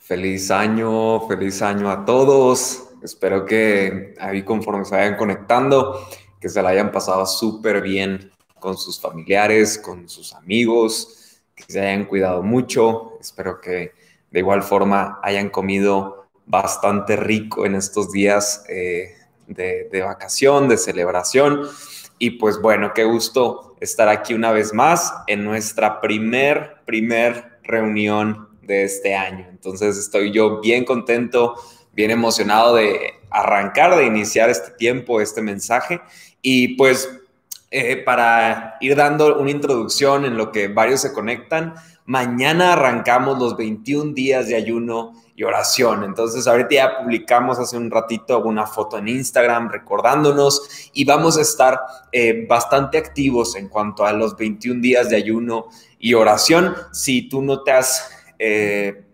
feliz año, feliz año a todos. Espero que ahí conforme se vayan conectando, que se la hayan pasado súper bien con sus familiares, con sus amigos, que se hayan cuidado mucho. Espero que de igual forma hayan comido bastante rico en estos días eh, de, de vacación, de celebración. Y pues bueno, qué gusto estar aquí una vez más en nuestra primer, primer reunión de este año. Entonces estoy yo bien contento, bien emocionado de arrancar, de iniciar este tiempo, este mensaje. Y pues eh, para ir dando una introducción en lo que varios se conectan, mañana arrancamos los 21 días de ayuno y oración. Entonces, ahorita ya publicamos hace un ratito una foto en Instagram recordándonos y vamos a estar eh, bastante activos en cuanto a los 21 días de ayuno y oración. Si tú no te has eh,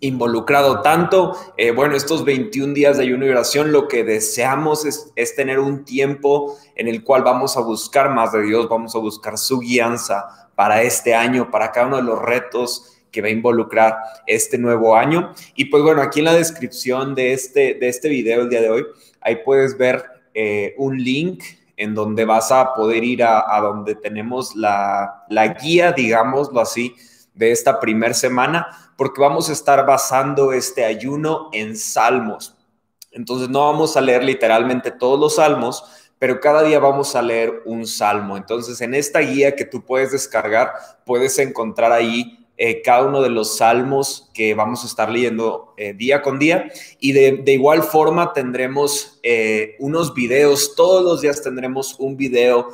involucrado tanto, eh, bueno, estos 21 días de ayuno y oración, lo que deseamos es, es tener un tiempo en el cual vamos a buscar más de Dios, vamos a buscar su guianza para este año, para cada uno de los retos que va a involucrar este nuevo año. Y pues bueno, aquí en la descripción de este, de este video el día de hoy, ahí puedes ver eh, un link en donde vas a poder ir a, donde tenemos la, la, guía, digámoslo así, de esta primer semana, porque vamos a estar basando este ayuno en salmos. Entonces no vamos a leer literalmente todos los salmos, pero cada día vamos a leer un salmo. Entonces en esta guía que tú puedes descargar, puedes encontrar ahí eh, cada uno de los salmos que vamos a estar leyendo eh, día con día. Y de, igual forma tendremos eh, unos videos, todos los días tendremos un video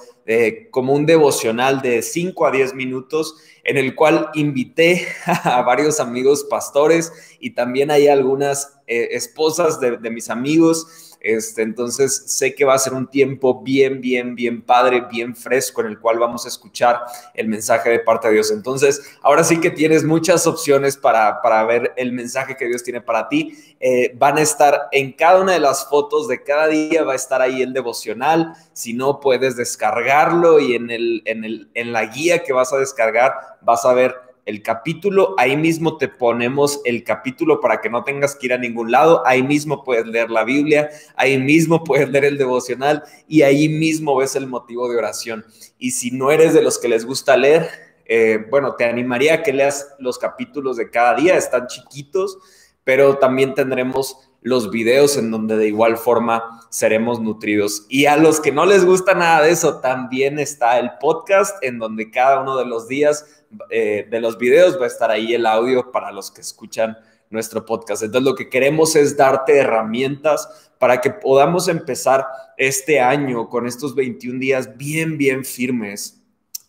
como un devocional de 5 a 10 minutos en el cual invité a varios amigos pastores y también hay algunas esposas de, de mis amigos este, entonces sé que va a ser un tiempo bien, bien, bien padre, bien fresco en el cual vamos a escuchar el mensaje de parte de Dios. Entonces, ahora sí que tienes muchas opciones para, para ver el mensaje que Dios tiene para ti. Eh, van a estar en cada una de las fotos de cada día, va a estar ahí el devocional. Si no, puedes descargarlo y en, el, en, el, en la guía que vas a descargar vas a ver el capítulo, ahí mismo te ponemos el capítulo para que no tengas que ir a ningún lado, ahí mismo puedes leer la Biblia, ahí mismo puedes leer el devocional y ahí mismo ves el motivo de oración. Y si no eres de los que les gusta leer, eh, bueno, te animaría a que leas los capítulos de cada día, están chiquitos, pero también tendremos los videos en donde de igual forma seremos nutridos. Y a los que no les gusta nada de eso, también está el podcast en donde cada uno de los días eh, de los videos va a estar ahí el audio para los que escuchan nuestro podcast. Entonces lo que queremos es darte herramientas para que podamos empezar este año con estos 21 días bien, bien firmes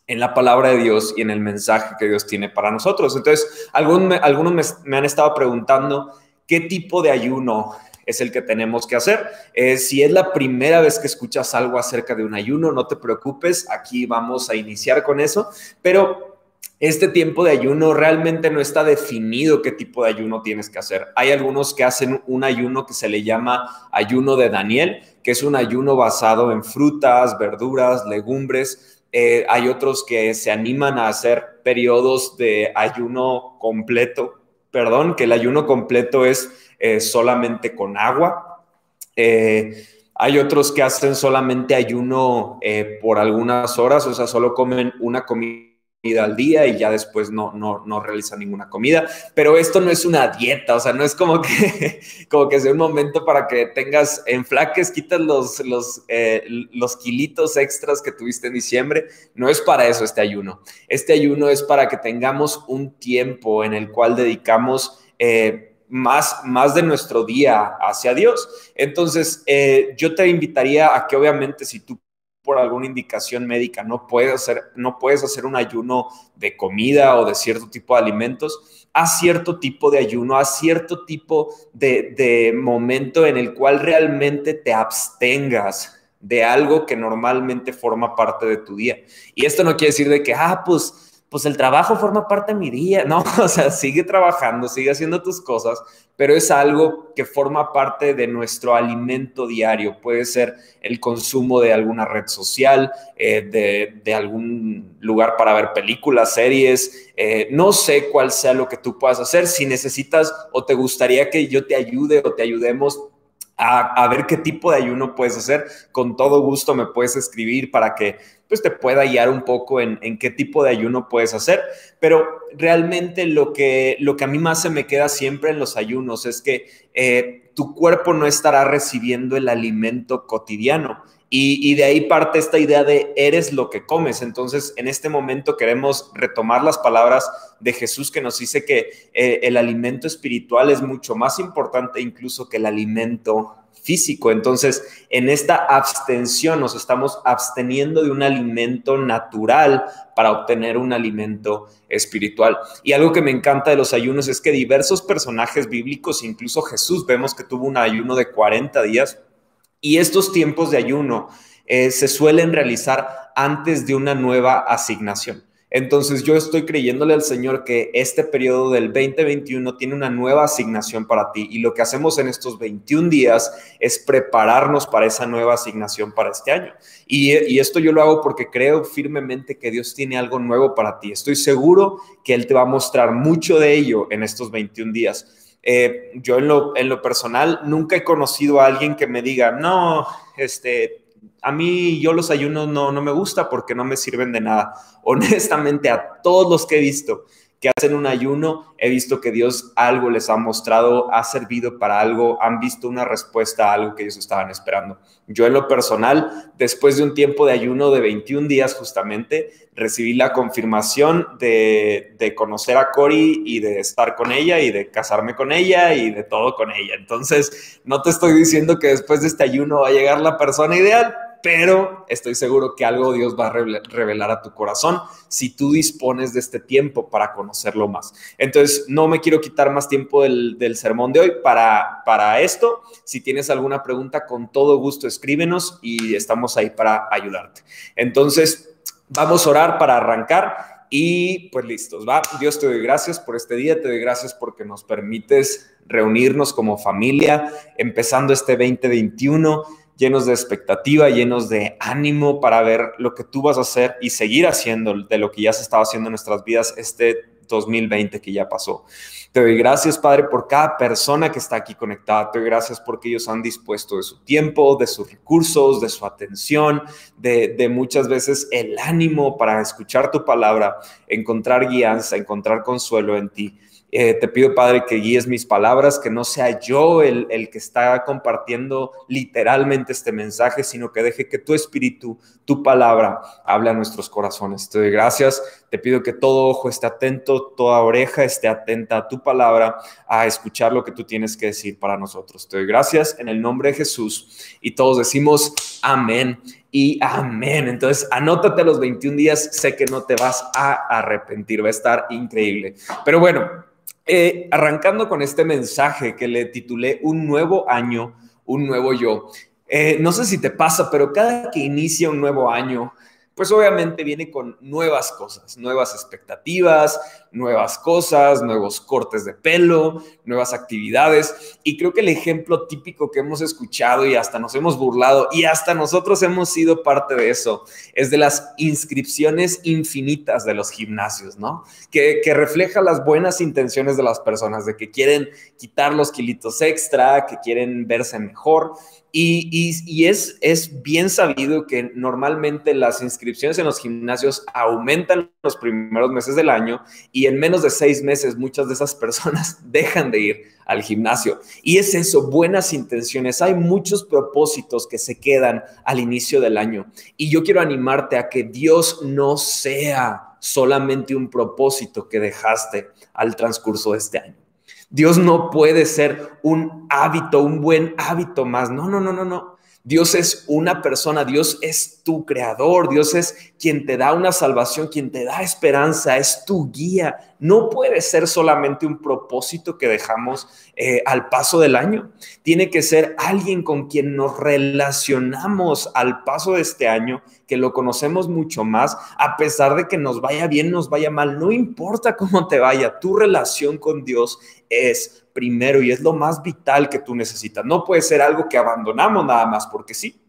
en la palabra de Dios y en el mensaje que Dios tiene para nosotros. Entonces, algunos me han estado preguntando, ¿Qué tipo de ayuno es el que tenemos que hacer? Eh, si es la primera vez que escuchas algo acerca de un ayuno, no te preocupes, aquí vamos a iniciar con eso, pero este tiempo de ayuno realmente no está definido qué tipo de ayuno tienes que hacer. Hay algunos que hacen un ayuno que se le llama ayuno de Daniel, que es un ayuno basado en frutas, verduras, legumbres. Eh, hay otros que se animan a hacer periodos de ayuno completo, perdón, que el ayuno completo es eh, solamente con agua. Eh, hay otros que hacen solamente ayuno por algunas horas, o sea, solo comen una comida al día y ya después no, no, no realizan ninguna comida. Pero esto no es una dieta, o sea, no es como que, como que sea un momento para que tengas enflaques, quitas los, los, los kilitos extras que tuviste en diciembre. No es para eso este ayuno. Este ayuno es para que tengamos un tiempo en el cual dedicamos... Eh, más, más de nuestro día hacia Dios. Entonces, eh, yo te invitaría a que obviamente si tú por alguna indicación médica no puedes hacer, no puedes hacer un ayuno de comida o de cierto tipo de alimentos, haz cierto tipo de ayuno, haz cierto tipo de, de momento en el cual realmente te abstengas de algo que normalmente forma parte de tu día. Y esto no quiere decir de que, ah, pues pues el trabajo forma parte de mi día, ¿no? O sea, sigue trabajando, sigue haciendo tus cosas, pero es algo que forma parte de nuestro alimento diario. Puede ser el consumo de alguna red social, eh, de, algún lugar para ver películas, series, eh, no sé cuál sea lo que tú puedas hacer. Si necesitas o te gustaría que yo te ayude o te ayudemos a, ver qué tipo de ayuno puedes hacer. Con todo gusto me puedes escribir para que pues, te pueda guiar un poco en, qué tipo de ayuno puedes hacer. Pero realmente lo que, lo que a mí más se me queda siempre en los ayunos es que eh, tu cuerpo no estará recibiendo el alimento cotidiano. Y, de ahí parte esta idea de eres lo que comes. Entonces, en este momento queremos retomar las palabras de Jesús que nos dice que eh, el alimento espiritual es mucho más importante incluso que el alimento físico. Entonces, en esta abstención nos estamos absteniendo de un alimento natural para obtener un alimento espiritual. Y algo que me encanta de los ayunos es que diversos personajes bíblicos, incluso Jesús, vemos que tuvo un ayuno de 40 días y estos tiempos de ayuno eh, se suelen realizar antes de una nueva asignación. Entonces yo estoy creyéndole al Señor que este periodo del 2021 tiene una nueva asignación para ti y lo que hacemos en estos 21 días es prepararnos para esa nueva asignación para este año. Y, esto yo lo hago porque creo firmemente que Dios tiene algo nuevo para ti. Estoy seguro que Él te va a mostrar mucho de ello en estos 21 días. Eh, yo en lo, en lo personal nunca he conocido a alguien que me diga, no, este, a mí yo los ayunos no, no me gusta porque no me sirven de nada. Honestamente, a todos los que he visto que hacen un ayuno, he visto que Dios algo les ha mostrado, ha servido para algo, han visto una respuesta a algo que ellos estaban esperando. Yo en lo personal, después de un tiempo de ayuno de 21 días justamente, recibí la confirmación de, conocer a Cori y de estar con ella y de casarme con ella y de todo con ella. Entonces, no te estoy diciendo que después de este ayuno va a llegar la persona ideal, pero estoy seguro que algo Dios va a revelar a tu corazón si tú dispones de este tiempo para conocerlo más. Entonces, no me quiero quitar más tiempo del, sermón de hoy para, para esto. Si tienes alguna pregunta, con todo gusto escríbenos y estamos ahí para ayudarte. Entonces, vamos a orar para arrancar. Y pues listos, va. Dios te doy gracias por este día, te doy gracias porque nos permites reunirnos como familia, empezando este 2021 llenos de expectativa, llenos de ánimo para ver lo que tú vas a hacer y seguir haciendo de lo que ya se estaba haciendo en nuestras vidas este 2020 que ya pasó. Te doy gracias, Padre, por cada persona que está aquí conectada. Te doy gracias porque ellos han dispuesto de su tiempo, de sus recursos, de su atención, de, de muchas veces el ánimo para escuchar tu palabra, encontrar guianza, encontrar consuelo en ti. Eh, te pido, Padre, que guíes mis palabras, que no sea yo el, el, que está compartiendo literalmente este mensaje, sino que deje que tu espíritu, tu palabra, hable a nuestros corazones. Te doy gracias. Te pido que todo ojo esté atento, toda oreja esté atenta a tu palabra, a escuchar lo que tú tienes que decir para nosotros. Te doy gracias en el nombre de Jesús. Y todos decimos amén y amén. Entonces, anótate los 21 días, sé que no te vas a arrepentir, va a estar increíble. Pero bueno, eh, arrancando con este mensaje que le titulé Un nuevo año, un nuevo yo. Eh, no sé si te pasa, pero cada que inicia un nuevo año, pues obviamente viene con nuevas cosas, nuevas expectativas, nuevas cosas, nuevos cortes de pelo, nuevas actividades. Y creo que el ejemplo típico que hemos escuchado y hasta nos hemos burlado y hasta nosotros hemos sido parte de eso, es de las inscripciones infinitas de los gimnasios, ¿no? Que, que refleja las buenas intenciones de las personas, de que quieren quitar los kilitos extra, que quieren verse mejor. Y, es, es, bien sabido que normalmente las inscripciones en los gimnasios aumentan los primeros meses del año y en menos de seis meses muchas de esas personas dejan de ir al gimnasio. Y es eso, buenas intenciones. Hay muchos propósitos que se quedan al inicio del año. Y yo quiero animarte a que Dios no sea solamente un propósito que dejaste al transcurso de este año. Dios no puede ser un hábito, un buen hábito más. No, no, no, no, no. Dios es una persona, Dios es tu creador, Dios es quien te da una salvación, quien te da esperanza, es tu guía. No puede ser solamente un propósito que dejamos eh, al paso del año. Tiene que ser alguien con quien nos relacionamos al paso de este año, que lo conocemos mucho más, a pesar de que nos vaya bien, nos vaya mal, no importa cómo te vaya, tu relación con Dios es primero y es lo más vital que tú necesitas. No puede ser algo que abandonamos nada más porque sí.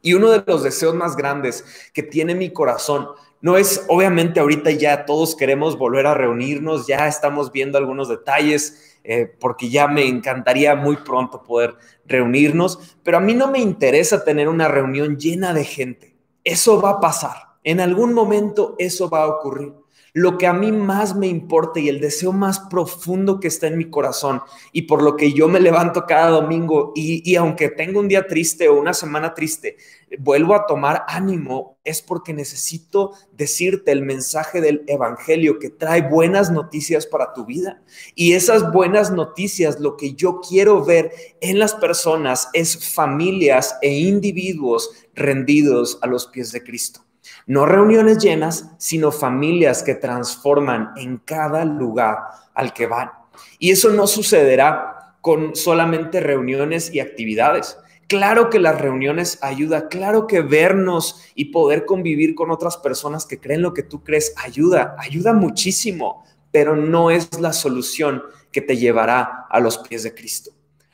Y uno de los deseos más grandes que tiene mi corazón no es, obviamente ahorita ya todos queremos volver a reunirnos, ya estamos viendo algunos detalles, eh, porque ya me encantaría muy pronto poder reunirnos, pero a mí no me interesa tener una reunión llena de gente. Eso va a pasar. En algún momento eso va a ocurrir. Lo que a mí más me importa y el deseo más profundo que está en mi corazón y por lo que yo me levanto cada domingo y, aunque tengo un día triste o una semana triste, vuelvo a tomar ánimo es porque necesito decirte el mensaje del Evangelio que trae buenas noticias para tu vida. Y esas buenas noticias, lo que yo quiero ver en las personas es familias e individuos rendidos a los pies de Cristo. No reuniones llenas, sino familias que transforman en cada lugar al que van. Y eso no sucederá con solamente reuniones y actividades. Claro que las reuniones ayuda, claro que vernos y poder convivir con otras personas que creen lo que tú crees ayuda, ayuda muchísimo, pero no es la solución que te llevará a los pies de Cristo.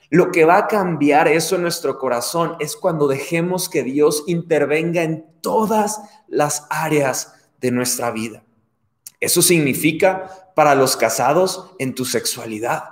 Lo que va a cambiar eso en nuestro corazón es cuando dejemos que Dios intervenga en todas las áreas de nuestra vida. Eso significa para los casados en tu sexualidad,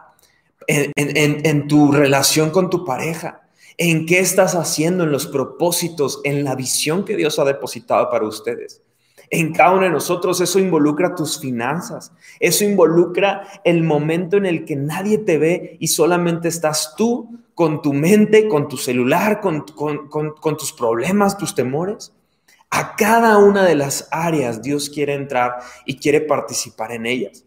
en, tu relación con tu pareja, en qué estás haciendo, en los propósitos, en la visión que Dios ha depositado para ustedes. En cada uno de nosotros eso involucra tus finanzas, eso involucra el momento en el que nadie te ve y solamente estás tú con tu mente, con tu celular, con, con tus problemas, tus temores. A cada una de las áreas Dios quiere entrar y quiere participar en ellas.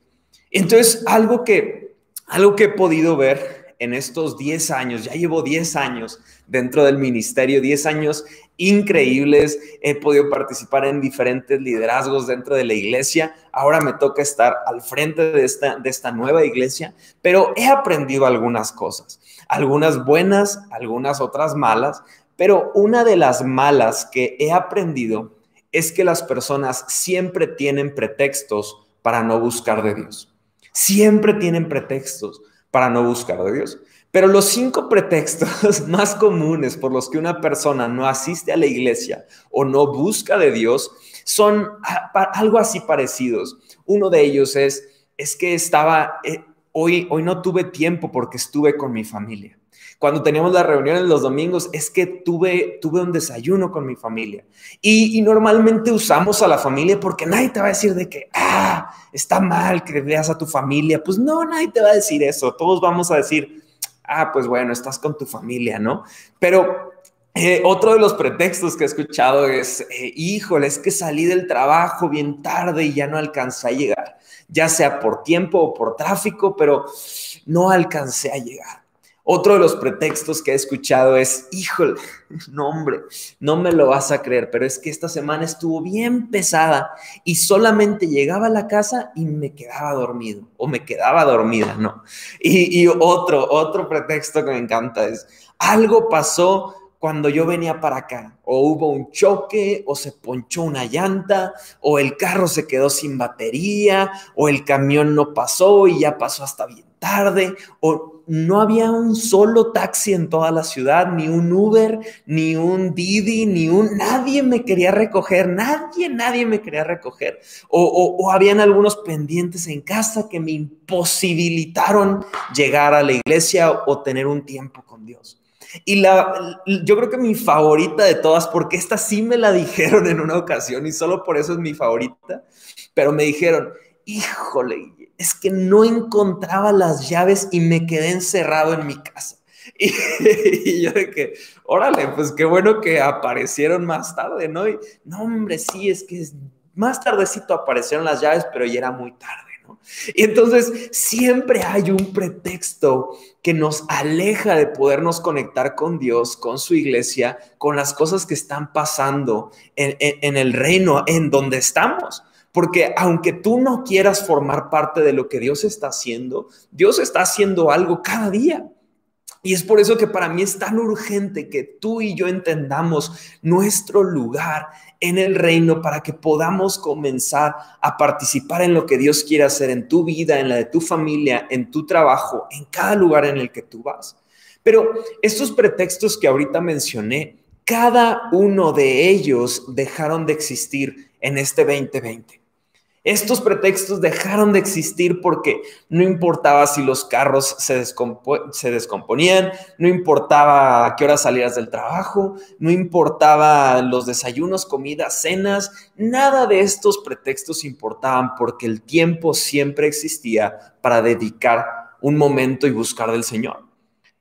Entonces, algo que, algo que he podido ver en estos 10 años, ya llevo 10 años dentro del ministerio, 10 años increíbles, he podido participar en diferentes liderazgos dentro de la iglesia, ahora me toca estar al frente de esta, de esta nueva iglesia, pero he aprendido algunas cosas, algunas buenas, algunas otras malas, pero una de las malas que he aprendido es que las personas siempre tienen pretextos para no buscar de Dios. Siempre tienen pretextos para no buscar de Dios. Pero los cinco pretextos más comunes por los que una persona no asiste a la iglesia o no busca de Dios son algo así parecidos. Uno de ellos es, es que estaba, eh, hoy, hoy no tuve tiempo porque estuve con mi familia cuando teníamos las reuniones los domingos, es que tuve, tuve un desayuno con mi familia. Y, normalmente usamos a la familia porque nadie te va a decir de que, ah, está mal que veas a tu familia. Pues no, nadie te va a decir eso. Todos vamos a decir, ah, pues bueno, estás con tu familia, ¿no? Pero eh, otro de los pretextos que he escuchado es, eh, híjole, es que salí del trabajo bien tarde y ya no alcancé a llegar, ya sea por tiempo o por tráfico, pero no alcancé a llegar. Otro de los pretextos que he escuchado es, híjole, no hombre, no me lo vas a creer, pero es que esta semana estuvo bien pesada y solamente llegaba a la casa y me quedaba dormido o me quedaba dormida, ¿no? Y, y otro, otro pretexto que me encanta es, algo pasó cuando yo venía para acá, o hubo un choque, o se ponchó una llanta, o el carro se quedó sin batería, o el camión no pasó y ya pasó hasta bien tarde, o no había un solo taxi en toda la ciudad, ni un Uber, ni un Didi, ni un... Nadie me quería recoger, nadie, nadie me quería recoger. O, habían algunos pendientes en casa que me imposibilitaron llegar a la iglesia o tener un tiempo con Dios. Y la, yo creo que mi favorita de todas, porque esta sí me la dijeron en una ocasión y solo por eso es mi favorita, pero me dijeron, híjole, es que no encontraba las llaves y me quedé encerrado en mi casa. Y, yo de que, órale, pues qué bueno que aparecieron más tarde, ¿no? Y, no, hombre, sí, es que más tardecito aparecieron las llaves, pero ya era muy tarde, ¿no? Y entonces siempre hay un pretexto que nos aleja de podernos conectar con Dios, con su iglesia, con las cosas que están pasando en, en el reino en donde estamos. Porque aunque tú no quieras formar parte de lo que Dios está haciendo, Dios está haciendo algo cada día. Y es por eso que para mí es tan urgente que tú y yo entendamos nuestro lugar en el reino para que podamos comenzar a participar en lo que Dios quiere hacer en tu vida, en la de tu familia, en tu trabajo, en cada lugar en el que tú vas. Pero estos pretextos que ahorita mencioné, cada uno de ellos dejaron de existir en este 2020. Estos pretextos dejaron de existir porque no importaba si los carros se, descomponían, no importaba a qué hora salías del trabajo, no importaba los desayunos, comidas, cenas, nada de estos pretextos importaban porque el tiempo siempre existía para dedicar un momento y buscar del Señor.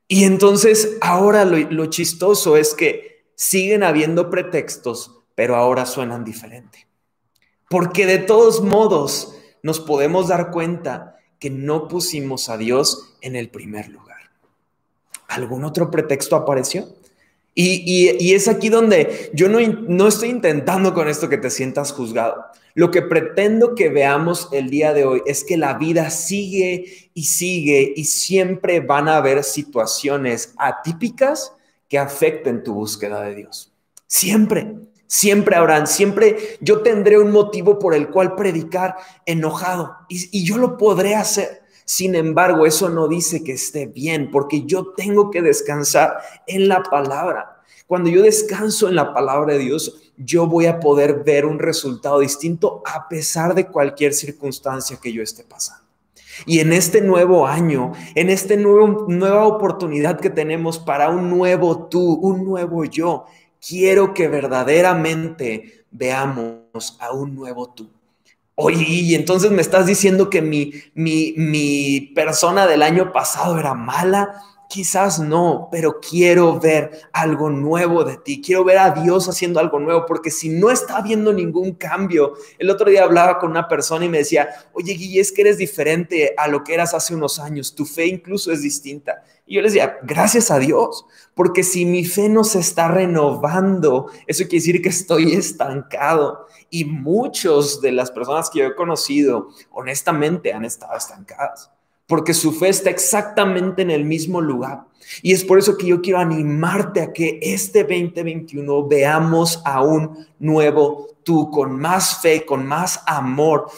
Y entonces ahora lo, lo chistoso es que siguen habiendo pretextos, pero ahora suenan diferente. Porque de todos modos nos podemos dar cuenta que no pusimos a Dios en el primer lugar. ¿Algún otro pretexto apareció? Y, es aquí donde yo no, no estoy intentando con esto que te sientas juzgado. Lo que pretendo que veamos el día de hoy es que la vida sigue y sigue y siempre van a haber situaciones atípicas que afecten tu búsqueda de Dios. Siempre. Siempre habrán, siempre yo tendré un motivo por el cual predicar enojado y, yo lo podré hacer. Sin embargo, eso no dice que esté bien, porque yo tengo que descansar en la palabra. Cuando yo descanso en la palabra de Dios, yo voy a poder ver un resultado distinto a pesar de cualquier circunstancia que yo esté pasando. Y en este nuevo año, en esta nueva oportunidad que tenemos para un nuevo tú, un nuevo yo, quiero que verdaderamente veamos a un nuevo tú. Oye, y entonces me estás diciendo que mi, mi, mi persona del año pasado era mala. Quizás no, pero quiero ver algo nuevo de ti. Quiero ver a Dios haciendo algo nuevo, porque si no está habiendo ningún cambio, el otro día hablaba con una persona y me decía, oye, Guille, es que eres diferente a lo que eras hace unos años. Tu fe incluso es distinta. Y yo les decía, gracias a Dios, porque si mi fe no se está renovando, eso quiere decir que estoy estancado. Y muchos de las personas que yo he conocido, honestamente, han estado estancadas porque su fe está exactamente en el mismo lugar. Y es por eso que yo quiero animarte a que este 2021 veamos a un nuevo tú, con más fe, con más amor.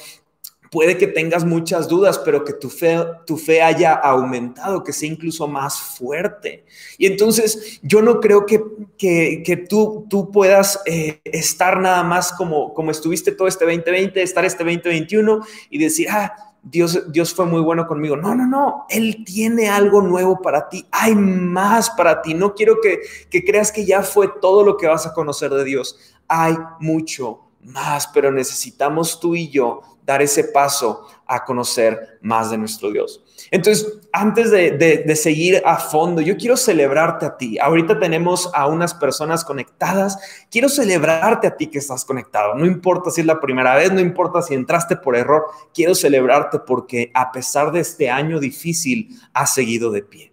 Puede que tengas muchas dudas, pero que tu fe, tu fe haya aumentado, que sea incluso más fuerte. Y entonces yo no creo que, que, tú, tú puedas eh, estar nada más como, como estuviste todo este 2020, estar este 2021 y decir, ah, Dios, Dios fue muy bueno conmigo. No, no, no. Él tiene algo nuevo para ti. Hay más para ti. No quiero que, que creas que ya fue todo lo que vas a conocer de Dios. Hay mucho más, pero necesitamos tú y yo dar ese paso a conocer más de nuestro Dios. Entonces, antes de, seguir a fondo, yo quiero celebrarte a ti. Ahorita tenemos a unas personas conectadas. Quiero celebrarte a ti que estás conectado. No importa si es la primera vez, no importa si entraste por error. Quiero celebrarte porque a pesar de este año difícil, has seguido de pie.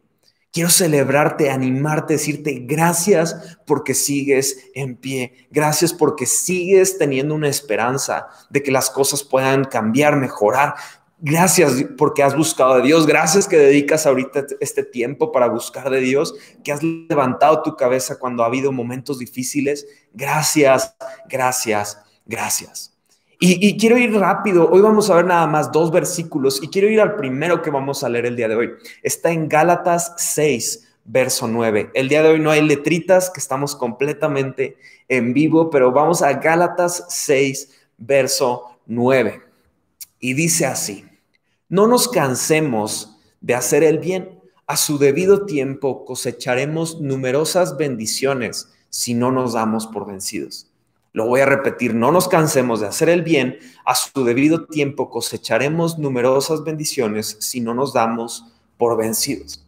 Quiero celebrarte, animarte, decirte gracias porque sigues en pie. Gracias porque sigues teniendo una esperanza de que las cosas puedan cambiar, mejorar. Gracias porque has buscado a Dios. Gracias que dedicas ahorita este tiempo para buscar de Dios, que has levantado tu cabeza cuando ha habido momentos difíciles. Gracias, gracias, gracias. Y, quiero ir rápido. Hoy vamos a ver nada más dos versículos y quiero ir al primero que vamos a leer el día de hoy. Está en Gálatas 6, verso 9. El día de hoy no hay letritas, que estamos completamente en vivo, pero vamos a Gálatas 6, verso 9. Y dice así, no nos cansemos de hacer el bien. A su debido tiempo cosecharemos numerosas bendiciones si no nos damos por vencidos. Lo voy a repetir, no nos cansemos de hacer el bien, a su debido tiempo cosecharemos numerosas bendiciones si no nos damos por vencidos.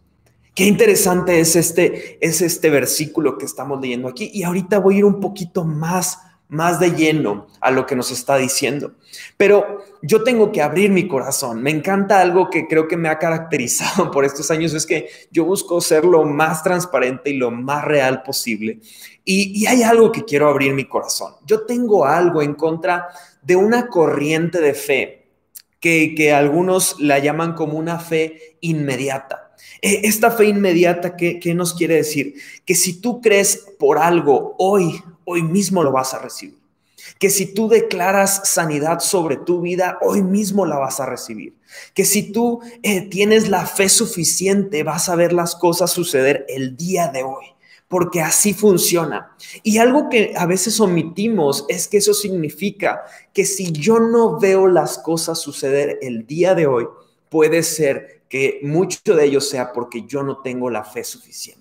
Qué interesante es este, es este versículo que estamos leyendo aquí y ahorita voy a ir un poquito más, más de lleno a lo que nos está diciendo. Pero yo tengo que abrir mi corazón. Me encanta algo que creo que me ha caracterizado por estos años, es que yo busco ser lo más transparente y lo más real posible. Y, hay algo que quiero abrir mi corazón. Yo tengo algo en contra de una corriente de fe que, algunos la llaman como una fe inmediata. E, esta fe inmediata, ¿qué, ¿qué, nos quiere decir? Que si tú crees por algo hoy, hoy mismo lo vas a recibir. Que si tú declaras sanidad sobre tu vida, hoy mismo la vas a recibir. Que si tú eh, tienes la fe suficiente, vas a ver las cosas suceder el día de hoy porque así funciona. Y algo que a veces omitimos es que eso significa que si yo no veo las cosas suceder el día de hoy, puede ser que mucho de ello sea porque yo no tengo la fe suficiente.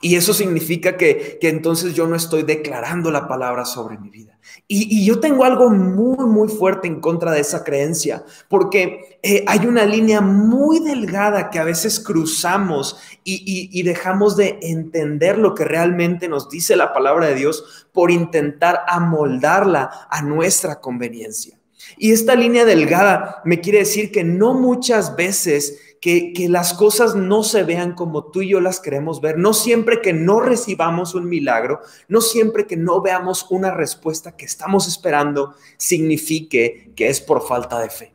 Y eso significa que, entonces yo no estoy declarando la palabra sobre mi vida. Y, yo tengo algo muy, muy fuerte en contra de esa creencia, porque eh, hay una línea muy delgada que a veces cruzamos y, y dejamos de entender lo que realmente nos dice la palabra de Dios por intentar amoldarla a nuestra conveniencia. Y esta línea delgada me quiere decir que no muchas veces que, las cosas no se vean como tú y yo las queremos ver, no siempre que no recibamos un milagro, no siempre que no veamos una respuesta que estamos esperando, signifique que es por falta de fe.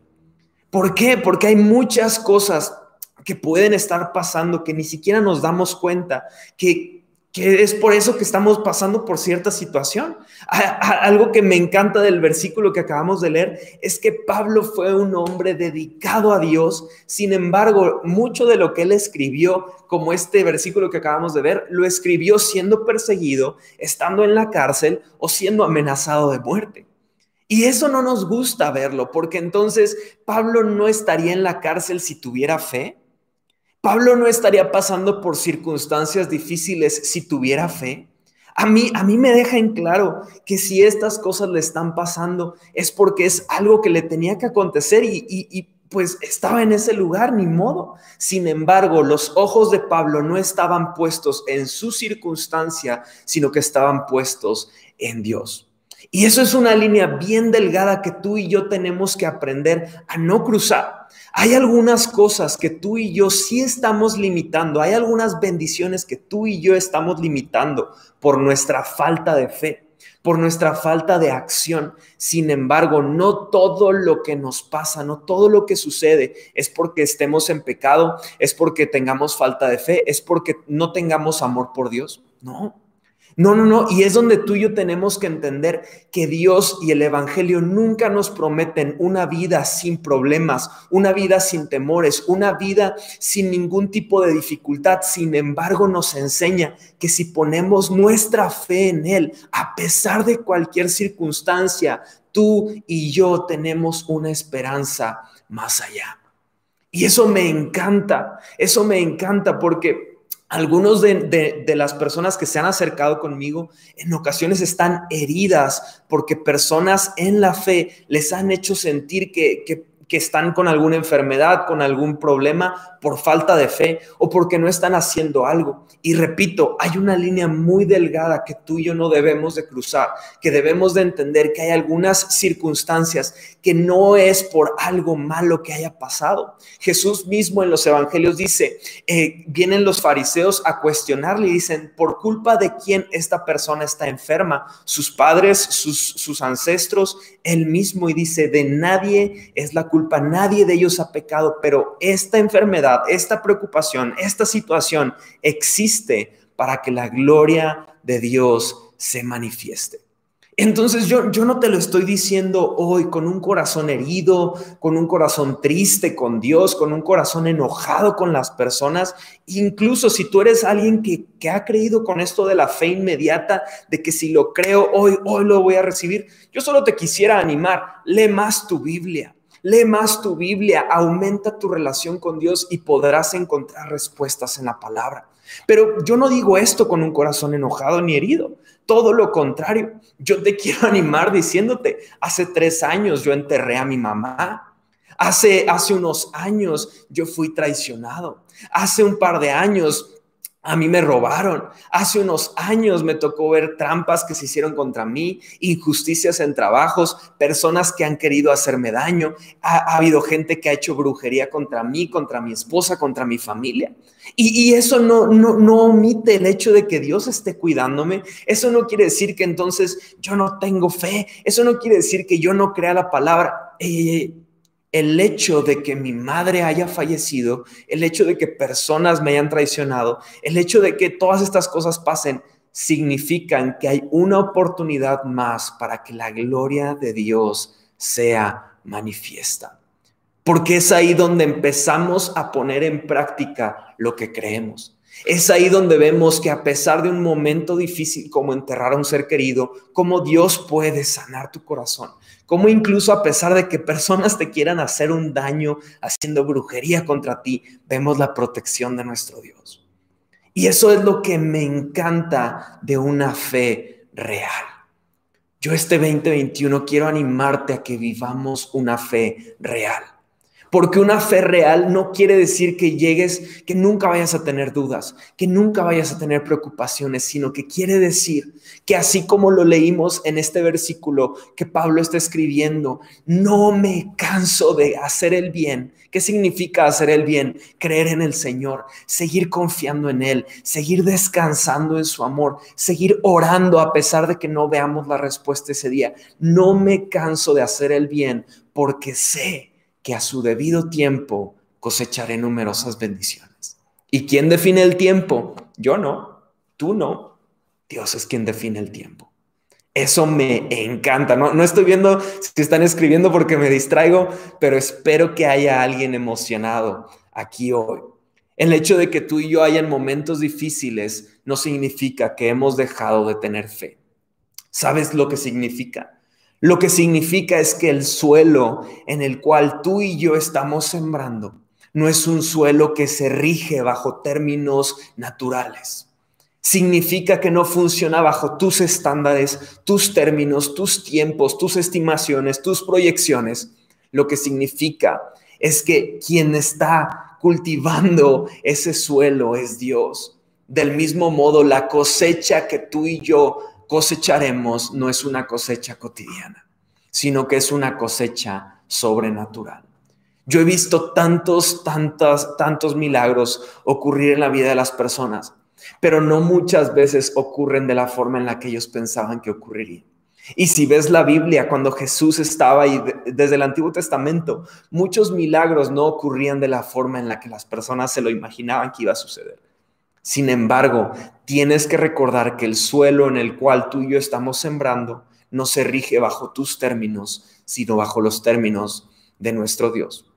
¿Por qué? Porque hay muchas cosas que pueden estar pasando que ni siquiera nos damos cuenta, que, que es por eso que estamos pasando por cierta situación. Algo que me encanta del versículo que acabamos de leer es que Pablo fue un hombre dedicado a Dios, sin embargo, mucho de lo que él escribió, como este versículo que acabamos de ver, lo escribió siendo perseguido, estando en la cárcel o siendo amenazado de muerte. Y eso no nos gusta verlo, porque entonces Pablo no estaría en la cárcel si tuviera fe. Pablo no estaría pasando por circunstancias difíciles si tuviera fe. A mí, a mí me deja en claro que si estas cosas le están pasando es porque es algo que le tenía que acontecer y, y pues estaba en ese lugar, ni modo. Sin embargo, los ojos de Pablo no estaban puestos en su circunstancia, sino que estaban puestos en Dios. Y eso es una línea bien delgada que tú y yo tenemos que aprender a no cruzar. Hay algunas cosas que tú y yo sí estamos limitando, hay algunas bendiciones que tú y yo estamos limitando por nuestra falta de fe, por nuestra falta de acción. Sin embargo, no todo lo que nos pasa, no todo lo que sucede es porque estemos en pecado, es porque tengamos falta de fe, es porque no tengamos amor por Dios. No, no, no, no. Y es donde tú y yo tenemos que entender que Dios y el Evangelio nunca nos prometen una vida sin problemas, una vida sin temores, una vida sin ningún tipo de dificultad. Sin embargo, nos enseña que si ponemos nuestra fe en Él, a pesar de cualquier circunstancia, tú y yo tenemos una esperanza más allá. Y eso me encanta, eso me encanta porque algunos de, las personas que se han acercado conmigo en ocasiones están heridas porque personas en la fe les han hecho sentir que, que que están con alguna enfermedad, con algún problema por falta de fe o porque no están haciendo algo. Y repito, hay una línea muy delgada que tú y yo no debemos de cruzar, que debemos de entender que hay algunas circunstancias que no es por algo malo que haya pasado. Jesús mismo en los evangelios dice, eh, vienen los fariseos a cuestionarle y dicen, ¿por culpa de quién esta persona está enferma? Sus padres, sus, sus ancestros, él mismo y dice, de nadie es la culpa nadie de ellos ha pecado, pero esta enfermedad, esta preocupación, esta situación existe para que la gloria de Dios se manifieste. Entonces yo, yo no te lo estoy diciendo hoy con un corazón herido, con un corazón triste con Dios, con un corazón enojado con las personas. Incluso si tú eres alguien que, que ha creído con esto de la fe inmediata, de que si lo creo hoy, hoy lo voy a recibir, yo solo te quisiera animar, lee más tu Biblia. Lee más tu Biblia, aumenta tu relación con Dios y podrás encontrar respuestas en la palabra. Pero yo no digo esto con un corazón enojado ni herido. Todo lo contrario, yo te quiero animar diciéndote, hace tres años yo enterré a mi mamá. Hace, hace unos años yo fui traicionado. Hace un par de años A mí me robaron. Hace unos años me tocó ver trampas que se hicieron contra mí, injusticias en trabajos, personas que han querido hacerme daño. Ha, habido gente que ha hecho brujería contra mí, contra mi esposa, contra mi familia. Y, eso no, no, no omite el hecho de que Dios esté cuidándome. Eso no quiere decir que entonces yo no tengo fe. Eso no quiere decir que yo no crea la palabra. El hecho de que mi madre haya fallecido, el hecho de que personas me hayan traicionado, el hecho de que todas estas cosas pasen, significan que hay una oportunidad más para que la gloria de Dios sea manifiesta. Porque es ahí donde empezamos a poner en práctica lo que creemos. Es ahí donde vemos que a pesar de un momento difícil como enterrar a un ser querido, cómo Dios puede sanar tu corazón, cómo incluso a pesar de que personas te quieran hacer un daño haciendo brujería contra ti, vemos la protección de nuestro Dios. Y eso es lo que me encanta de una fe real. Yo este 2021 quiero animarte a que vivamos una fe real. Porque una fe real no quiere decir que llegues, que nunca vayas a tener dudas, que nunca vayas a tener preocupaciones, sino que quiere decir que así como lo leímos en este versículo que Pablo está escribiendo, no me canso de hacer el bien. ¿Qué significa hacer el bien? Creer en el Señor, seguir confiando en Él, seguir descansando en su amor, seguir orando a pesar de que no veamos la respuesta ese día. No me canso de hacer el bien porque sé que a su debido tiempo cosecharé numerosas bendiciones. ¿Y quién define el tiempo? Yo no, tú no. Dios es quien define el tiempo. Eso me encanta. No, no estoy viendo si están escribiendo porque me distraigo, pero espero que haya alguien emocionado aquí hoy. El hecho de que tú y yo hayan momentos difíciles no significa que hemos dejado de tener fe. ¿Sabes lo que significa? Lo que significa es que el suelo en el cual tú y yo estamos sembrando no es un suelo que se rige bajo términos naturales. Significa que no funciona bajo tus estándares, tus términos, tus tiempos, tus estimaciones, tus proyecciones. Lo que significa es que quien está cultivando ese suelo es Dios. Del mismo modo, la cosecha que tú y yo cosecharemos no es una cosecha cotidiana, sino que es una cosecha sobrenatural. Yo he visto tantos, tantos, tantos milagros ocurrir en la vida de las personas, pero no muchas veces ocurren de la forma en la que ellos pensaban que ocurriría. Y si ves la Biblia, cuando Jesús estaba ahí desde el Antiguo Testamento, muchos milagros no ocurrían de la forma en la que las personas se lo imaginaban que iba a suceder. Sin embargo, tienes que recordar que el suelo en el cual tú y yo estamos sembrando no se rige bajo tus términos, sino bajo los términos de nuestro Dios.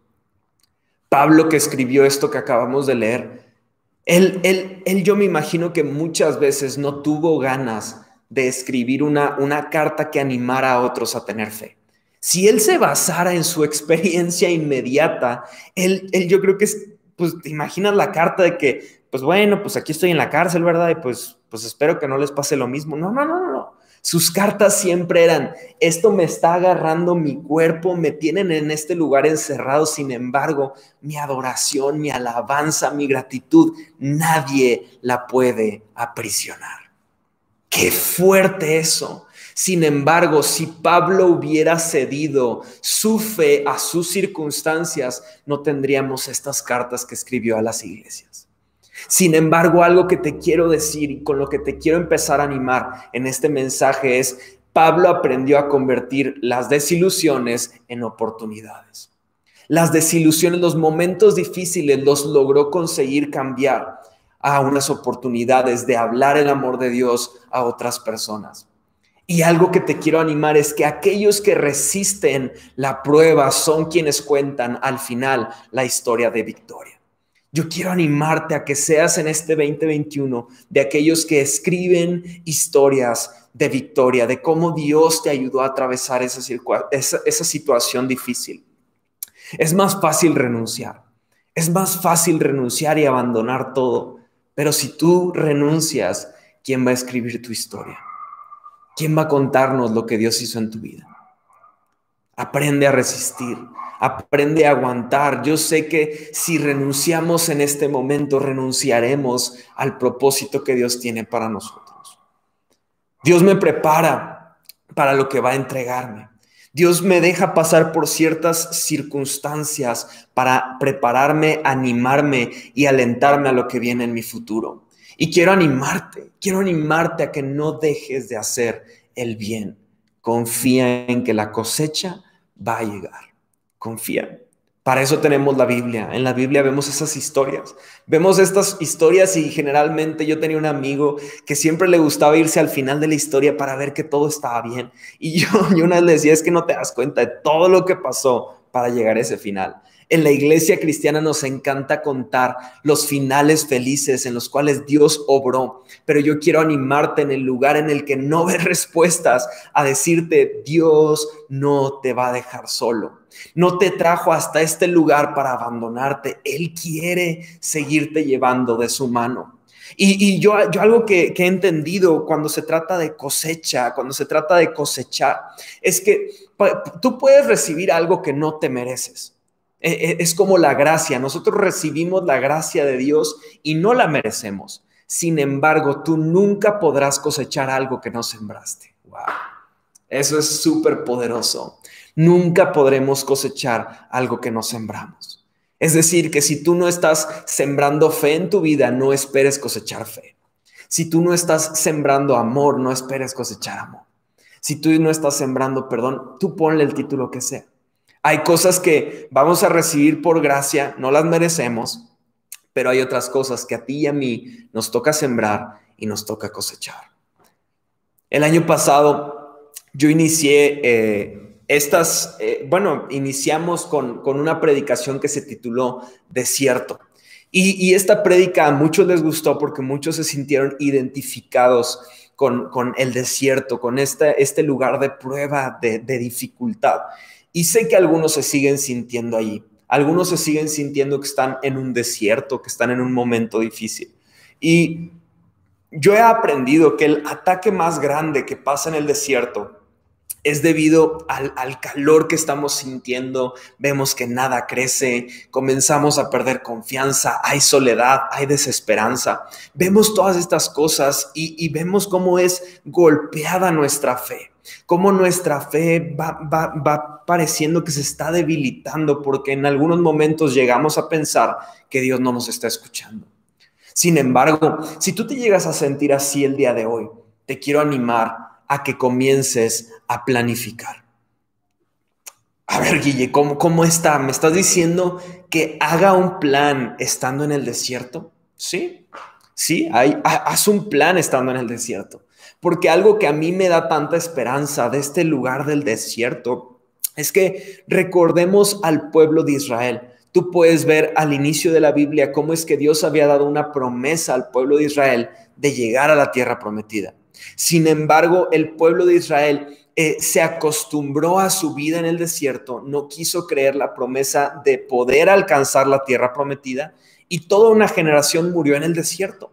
Pablo que escribió esto que acabamos de leer, él, él, él yo me imagino que muchas veces no tuvo ganas de escribir una, una carta que animara a otros a tener fe. Si él se basara en su experiencia inmediata, él, él yo creo que es, pues te imaginas la carta de que pues bueno, pues aquí estoy en la cárcel, ¿verdad? Y pues, pues espero que no les pase lo mismo. No, no, no, no. Sus cartas siempre eran, esto me está agarrando mi cuerpo, me tienen en este lugar encerrado, sin embargo, mi adoración, mi alabanza, mi gratitud, nadie la puede aprisionar. Qué fuerte eso. Sin embargo, si Pablo hubiera cedido su fe a sus circunstancias, no tendríamos estas cartas que escribió a las iglesias. Sin embargo, algo que te quiero decir y con lo que te quiero empezar a animar en este mensaje es, Pablo aprendió a convertir las desilusiones en oportunidades. Las desilusiones, los momentos difíciles los logró conseguir cambiar a unas oportunidades de hablar el amor de Dios a otras personas. Y algo que te quiero animar es que aquellos que resisten la prueba son quienes cuentan al final la historia de victoria. Yo quiero animarte a que seas en este 2021 de aquellos que escriben historias de victoria, de cómo Dios te ayudó a atravesar esa, situación difícil. Es más fácil renunciar, es más fácil renunciar y abandonar todo, pero si tú renuncias, ¿quién va a escribir tu historia? ¿Quién va a contarnos lo que Dios hizo en tu vida? Aprende a resistir, aprende a aguantar. Yo sé que si renunciamos en este momento, renunciaremos al propósito que Dios tiene para nosotros. Dios me prepara para lo que va a entregarme. Dios me deja pasar por ciertas circunstancias para prepararme, animarme y alentarme a lo que viene en mi futuro. Y quiero animarte, quiero animarte a que no dejes de hacer el bien. Confía en que la cosecha va a llegar. Confía. Para eso tenemos la Biblia. En la Biblia vemos esas historias. Vemos estas historias y generalmente yo tenía un amigo que siempre le gustaba irse al final de la historia para ver que todo estaba bien. Y yo, yo una vez le decía, es que no te das cuenta de todo lo que pasó para llegar a ese final. En la iglesia cristiana nos encanta contar los finales felices en los cuales Dios obró, pero yo quiero animarte en el lugar en el que no ves respuestas a decirte, Dios no te va a dejar solo. No te trajo hasta este lugar para abandonarte. Él quiere seguirte llevando de su mano. Y, yo, yo, algo que, que, he entendido cuando se trata de cosecha, cuando se trata de cosechar, es que tú puedes recibir algo que no te mereces. E, e, es como la gracia. Nosotros recibimos la gracia de Dios y no la merecemos. Sin embargo, tú nunca podrás cosechar algo que no sembraste. Wow. Eso es súper poderoso. Nunca podremos cosechar algo que no sembramos. Es decir, que si tú no estás sembrando fe en tu vida, no esperes cosechar fe. Si tú no estás sembrando amor, no esperes cosechar amor. Si tú no estás sembrando perdón, tú ponle el título que sea. Hay cosas que vamos a recibir por gracia, no las merecemos, pero hay otras cosas que a ti y a mí nos toca sembrar y nos toca cosechar. El año pasado yo inicié eh, estas, eh, bueno, iniciamos con, una predicación que se tituló Desierto. Y, esta prédica a muchos les gustó porque muchos se sintieron identificados con, el desierto, con este, este lugar de prueba, de dificultad. Y sé que algunos se siguen sintiendo allí. Algunos se siguen sintiendo que están en un desierto, que están en un momento difícil. Y yo he aprendido que el ataque más grande que pasa en el desierto es debido al, calor que estamos sintiendo, vemos que nada crece, comenzamos a perder confianza, hay soledad, hay desesperanza, vemos todas estas cosas y, y vemos cómo es golpeada nuestra fe cómo nuestra fe va, pareciendo que se está debilitando porque en algunos momentos llegamos a pensar que Dios no nos está escuchando. Sin embargo, si tú te llegas a sentir así el día de hoy, te quiero animar a que comiences a planificar. A ver, Guille, ¿cómo, ¿cómo está? ¿Me estás diciendo que haga un plan estando en el desierto? Sí, sí, hay, haz un plan estando en el desierto. Porque algo que a mí me da tanta esperanza de este lugar del desierto es que recordemos al pueblo de Israel. Tú puedes ver al inicio de la Biblia cómo es que Dios había dado una promesa al pueblo de Israel de llegar a la tierra prometida. Sin embargo, el pueblo de Israel eh, se acostumbró a su vida en el desierto, no quiso creer la promesa de poder alcanzar la tierra prometida y toda una generación murió en el desierto.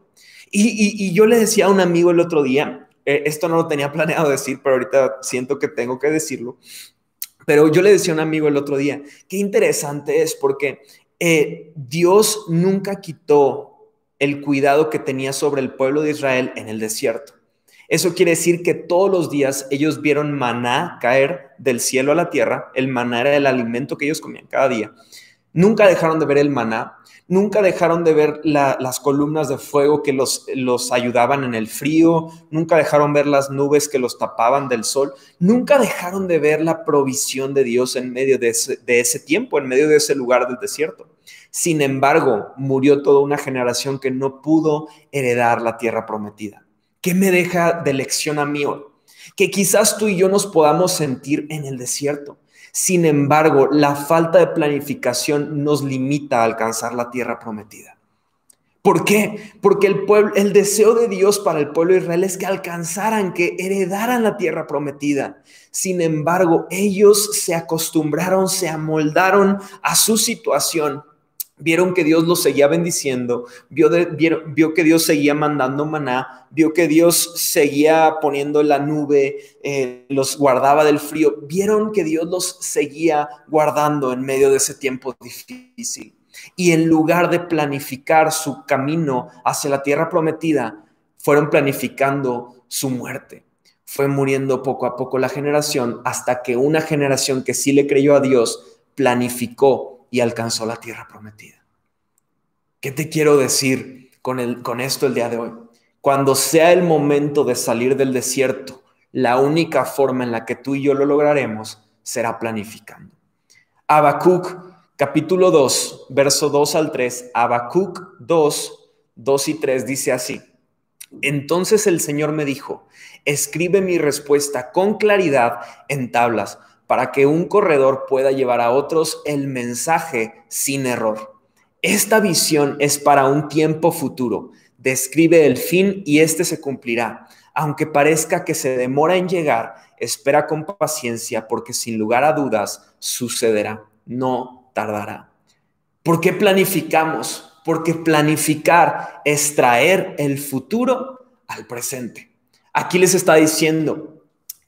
y yo le decía a un amigo el otro día, eh, esto no lo tenía planeado decir, pero ahorita siento que tengo que decirlo. Pero yo le decía a un amigo el otro día, qué interesante es porque eh, Dios nunca quitó el cuidado que tenía sobre el pueblo de Israel en el desierto. Eso quiere decir que todos los días ellos vieron maná caer del cielo a la tierra. El maná era el alimento que ellos comían cada día. Nunca dejaron de ver el maná nunca dejaron de ver las columnas de fuego que los, los ayudaban en el frío, nunca dejaron ver las nubes que los tapaban del sol, nunca dejaron de ver la provisión de Dios en medio de ese, de ese tiempo, en medio de ese lugar del desierto. Sin embargo, murió toda una generación que no pudo heredar la tierra prometida. ¿Qué me deja de lección a mí hoy? Que quizás tú y yo nos podamos sentir en el desierto sin embargo, la falta de planificación nos limita a alcanzar la tierra prometida. ¿Por qué? Porque el, pueblo, el deseo de Dios para el pueblo de Israel es que alcanzaran, que heredaran la tierra prometida. Sin embargo, ellos se acostumbraron, se amoldaron a su situación vieron que Dios los seguía bendiciendo, vio, vio, que Dios seguía mandando maná, vio que Dios seguía poniendo la nube, eh, los guardaba del frío, vieron que Dios los seguía guardando en medio de ese tiempo difícil. Y en lugar de planificar su camino hacia la tierra prometida, fueron planificando su muerte. Fue muriendo poco a poco la generación hasta que una generación que sí le creyó a Dios planificó y alcanzó la tierra prometida. ¿Qué te quiero decir con, el, con esto el día de hoy? Cuando sea el momento de salir del desierto, la única forma en la que tú y yo lo lograremos será planificando. Habacuc, capítulo 2, verso 2 al 3, Habacuc 2, 2 y 3 dice así. Entonces el Señor me dijo, escribe mi respuesta con claridad en tablas para que un corredor pueda llevar a otros el mensaje sin error. Esta visión es para un tiempo futuro. Describe el fin y este se cumplirá. Aunque parezca que se demora en llegar, espera con paciencia porque sin lugar a dudas sucederá. No tardará. ¿Por qué planificamos? Porque planificar es traer el futuro al presente. Aquí les está diciendo,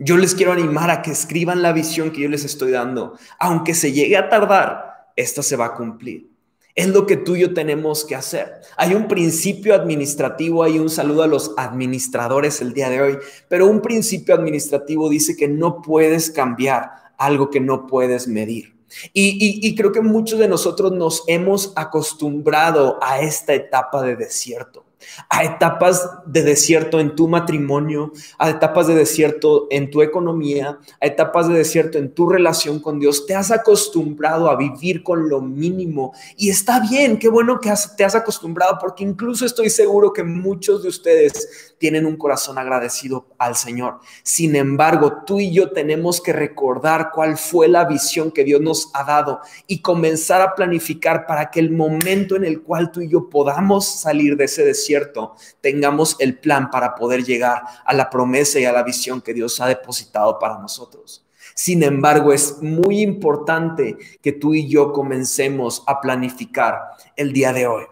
yo les quiero animar a que escriban la visión que yo les estoy dando. Aunque se llegue a tardar, esta se va a cumplir. Es lo que tú y yo tenemos que hacer. Hay un principio administrativo, hay un saludo a los administradores el día de hoy, pero un principio administrativo dice que no puedes cambiar algo que no puedes medir. Y, y, creo que muchos de nosotros nos hemos acostumbrado a esta etapa de desierto a etapas de desierto en tu matrimonio, a etapas de desierto en tu economía, a etapas de desierto en tu relación con Dios. Te has acostumbrado a vivir con lo mínimo y está bien, qué bueno que te has acostumbrado porque incluso estoy seguro que muchos de ustedes tienen un corazón agradecido al Señor. Sin embargo, tú y yo tenemos que recordar cuál fue la visión que Dios nos ha dado y comenzar a planificar para que el momento en el cual tú y yo podamos salir de ese desierto, tengamos el plan para poder llegar a la promesa y a la visión que Dios ha depositado para nosotros. Sin embargo, es muy importante que tú y yo comencemos a planificar el día de hoy.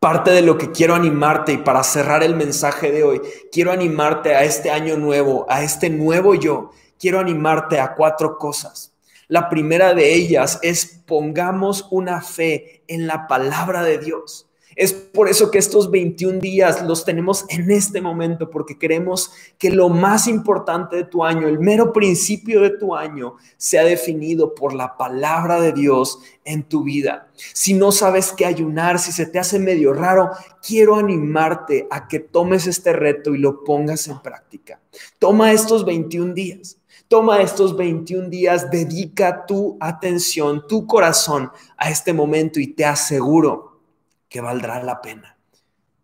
Parte de lo que quiero animarte y para cerrar el mensaje de hoy, quiero animarte a este año nuevo, a este nuevo yo. Quiero animarte a cuatro cosas. La primera de ellas es pongamos una fe en la palabra de Dios. Es por eso que estos 21 días los tenemos en este momento, porque queremos que lo más importante de tu año, el mero principio de tu año, sea definido por la palabra de Dios en tu vida. Si no sabes qué ayunar, si se te hace medio raro, quiero animarte a que tomes este reto y lo pongas en práctica. Toma estos 21 días. Toma estos 21 días, dedica tu atención, tu corazón a este momento y te aseguro que valdrá la pena.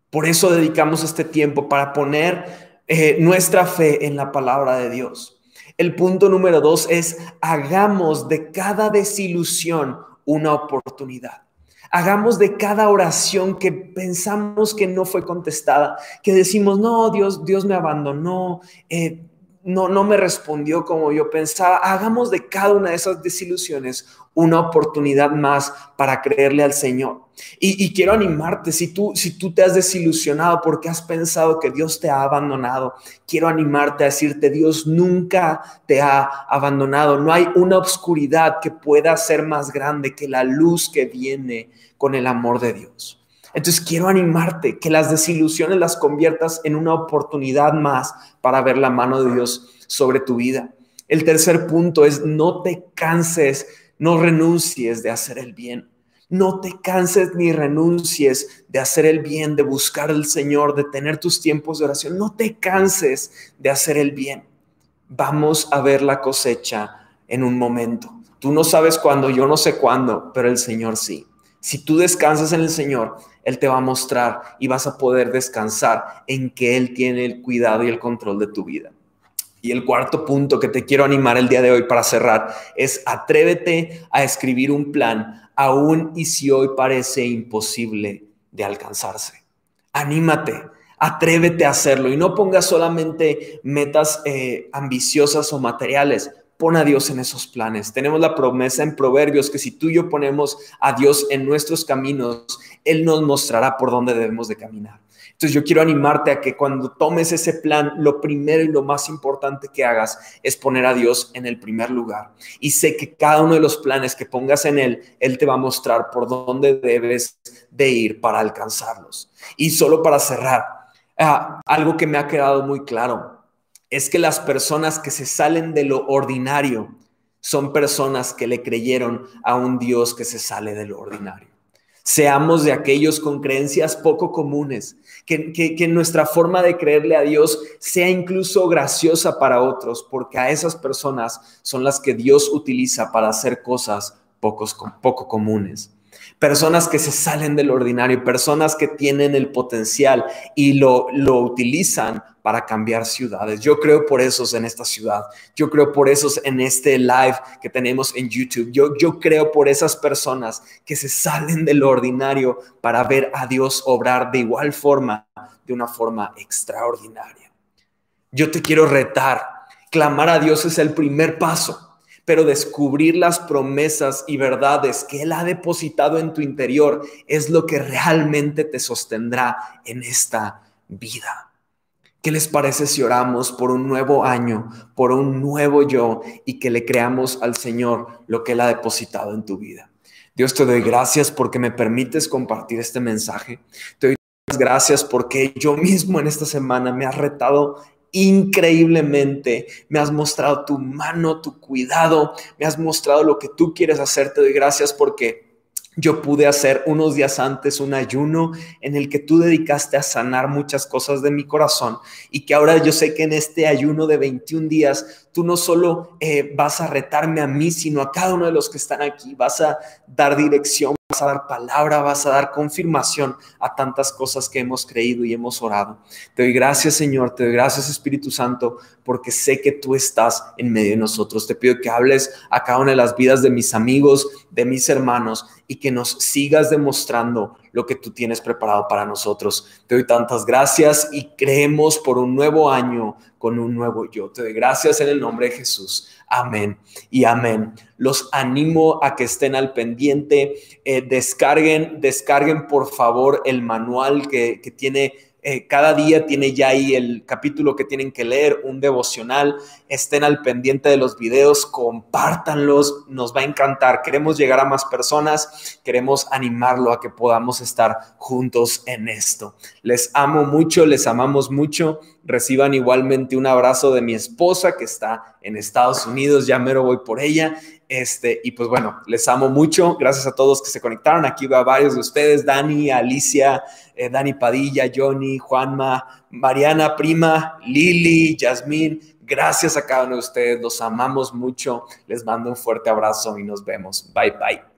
Por eso dedicamos este tiempo para poner eh, nuestra fe en la palabra de Dios. El punto número dos es hagamos de cada desilusión una oportunidad. Hagamos de cada oración que pensamos que no fue contestada, que decimos, no, Dios, Dios me abandonó, eh, no, no me respondió como yo pensaba. Hagamos de cada una de esas desilusiones una oportunidad más para creerle al Señor. Y, quiero animarte, si tú, si tú te has desilusionado porque has pensado que Dios te ha abandonado, quiero animarte a decirte, Dios nunca te ha abandonado. No hay una oscuridad que pueda ser más grande que la luz que viene con el amor de Dios. Entonces quiero animarte que las desilusiones las conviertas en una oportunidad más para ver la mano de Dios sobre tu vida. El tercer punto es no te canses, no renuncies de hacer el bien. No te canses ni renuncies de hacer el bien, de buscar al Señor, de tener tus tiempos de oración. No te canses de hacer el bien. Vamos a ver la cosecha en un momento. Tú no sabes cuándo, yo no sé cuándo, pero el Señor sí. Si tú descansas en el Señor, Él te va a mostrar y vas a poder descansar en que Él tiene el cuidado y el control de tu vida. Y el cuarto punto que te quiero animar el día de hoy para cerrar es atrévete a escribir un plan, aun y si hoy parece imposible de alcanzarse. Anímate, atrévete a hacerlo y no pongas solamente metas eh, ambiciosas o materiales, Pon a Dios en esos planes. Tenemos la promesa en Proverbios que si tú y yo ponemos a Dios en nuestros caminos, Él nos mostrará por dónde debemos de caminar. Entonces yo quiero animarte a que cuando tomes ese plan, lo primero y lo más importante que hagas es poner a Dios en el primer lugar. Y sé que cada uno de los planes que pongas en Él, Él te va a mostrar por dónde debes de ir para alcanzarlos. Y solo para cerrar, ah, algo que me ha quedado muy claro es que las personas que se salen de lo ordinario son personas que le creyeron a un Dios que se sale de lo ordinario. Seamos de aquellos con creencias poco comunes, que, que, nuestra forma de creerle a Dios sea incluso graciosa para otros, porque a esas personas son las que Dios utiliza para hacer cosas pocos, poco comunes personas que se salen del ordinario, personas que tienen el potencial y lo, lo utilizan para cambiar ciudades. Yo creo por esos en esta ciudad. Yo creo por esos en este live que tenemos en YouTube. Yo, yo creo por esas personas que se salen del ordinario para ver a Dios obrar de igual forma, de una forma extraordinaria. Yo te quiero retar. Clamar a Dios es el primer paso pero descubrir las promesas y verdades que Él ha depositado en tu interior es lo que realmente te sostendrá en esta vida. ¿Qué les parece si oramos por un nuevo año, por un nuevo yo y que le creamos al Señor lo que Él ha depositado en tu vida? Dios, te doy gracias porque me permites compartir este mensaje. Te doy gracias porque yo mismo en esta semana me ha retado increíblemente. Me has mostrado tu mano, tu cuidado, me has mostrado lo que tú quieres hacer. Te doy gracias porque yo pude hacer unos días antes un ayuno en el que tú dedicaste a sanar muchas cosas de mi corazón y que ahora yo sé que en este ayuno de 21 días tú no solo eh, vas a retarme a mí, sino a cada uno de los que están aquí, vas a dar dirección vas a dar palabra, vas a dar confirmación a tantas cosas que hemos creído y hemos orado. Te doy gracias, Señor, te doy gracias, Espíritu Santo, porque sé que tú estás en medio de nosotros. Te pido que hables a cada una de las vidas de mis amigos, de mis hermanos y que nos sigas demostrando lo que tú tienes preparado para nosotros. Te doy tantas gracias y creemos por un nuevo año con un nuevo yo. Te doy gracias en el nombre de Jesús. Amén y amén. Los animo a que estén al pendiente. Eh, descarguen, descarguen por favor el manual que, que tiene eh, cada día tiene ya ahí el capítulo que tienen que leer, un devocional. Estén al pendiente de los videos, compártanlos, nos va a encantar. Queremos llegar a más personas, queremos animarlo a que podamos estar juntos en esto. Les amo mucho, les amamos mucho. Reciban igualmente un abrazo de mi esposa que está en Estados Unidos, ya mero voy por ella este, y pues bueno, les amo mucho. Gracias a todos que se conectaron. Aquí va varios de ustedes: Dani, Alicia, eh, Dani Padilla, Johnny, Juanma, Mariana, Prima, Lili, Yasmín. Gracias a cada uno de ustedes. Los amamos mucho. Les mando un fuerte abrazo y nos vemos. Bye, bye.